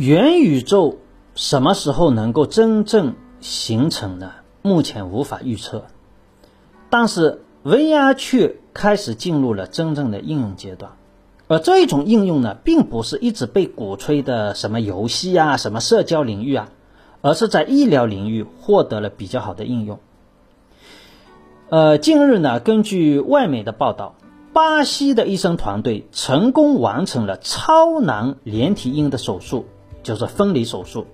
元宇宙什么时候能够真正形成呢？目前无法预测，但是 VR 却开始进入了真正的应用阶段。而这一种应用呢，并不是一直被鼓吹的什么游戏啊、什么社交领域啊，而是在医疗领域获得了比较好的应用。呃，近日呢，根据外媒的报道，巴西的医生团队成功完成了超难连体婴的手术，就是分离手术。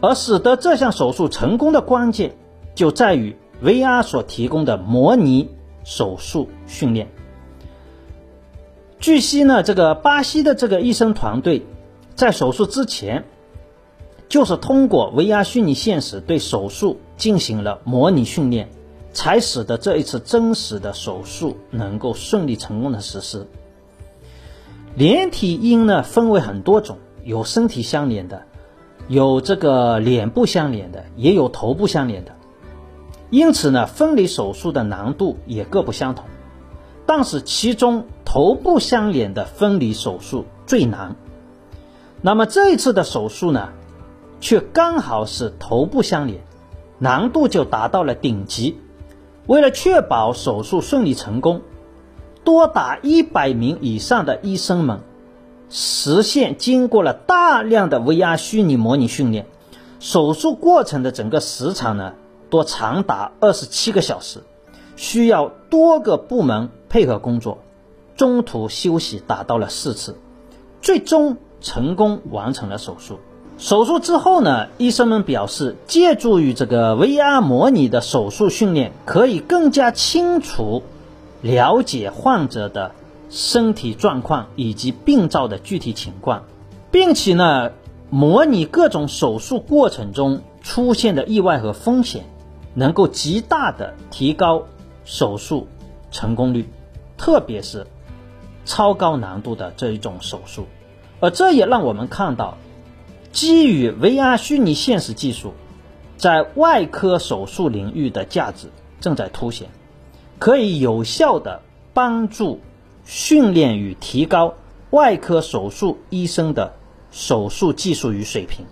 而使得这项手术成功的关键，就在于 VR 所提供的模拟手术训练。据悉呢，这个巴西的这个医生团队在手术之前，就是通过 VR 虚拟现实对手术进行了模拟训练，才使得这一次真实的手术能够顺利成功的实施。连体婴呢分为很多种，有身体相连的，有这个脸部相连的，也有头部相连的，因此呢，分离手术的难度也各不相同。但是其中头部相连的分离手术最难，那么这一次的手术呢，却刚好是头部相连，难度就达到了顶级。为了确保手术顺利成功，多达一百名以上的医生们实现经过了大量的 VR 虚拟模拟训练，手术过程的整个时长呢，多长达二十七个小时。需要多个部门配合工作，中途休息达到了四次，最终成功完成了手术。手术之后呢，医生们表示，借助于这个 VR 模拟的手术训练，可以更加清楚了解患者的身体状况以及病灶的具体情况，并且呢，模拟各种手术过程中出现的意外和风险，能够极大的提高。手术成功率，特别是超高难度的这一种手术，而这也让我们看到，基于 VR 虚拟现实技术在外科手术领域的价值正在凸显，可以有效的帮助训练与提高外科手术医生的手术技术与水平。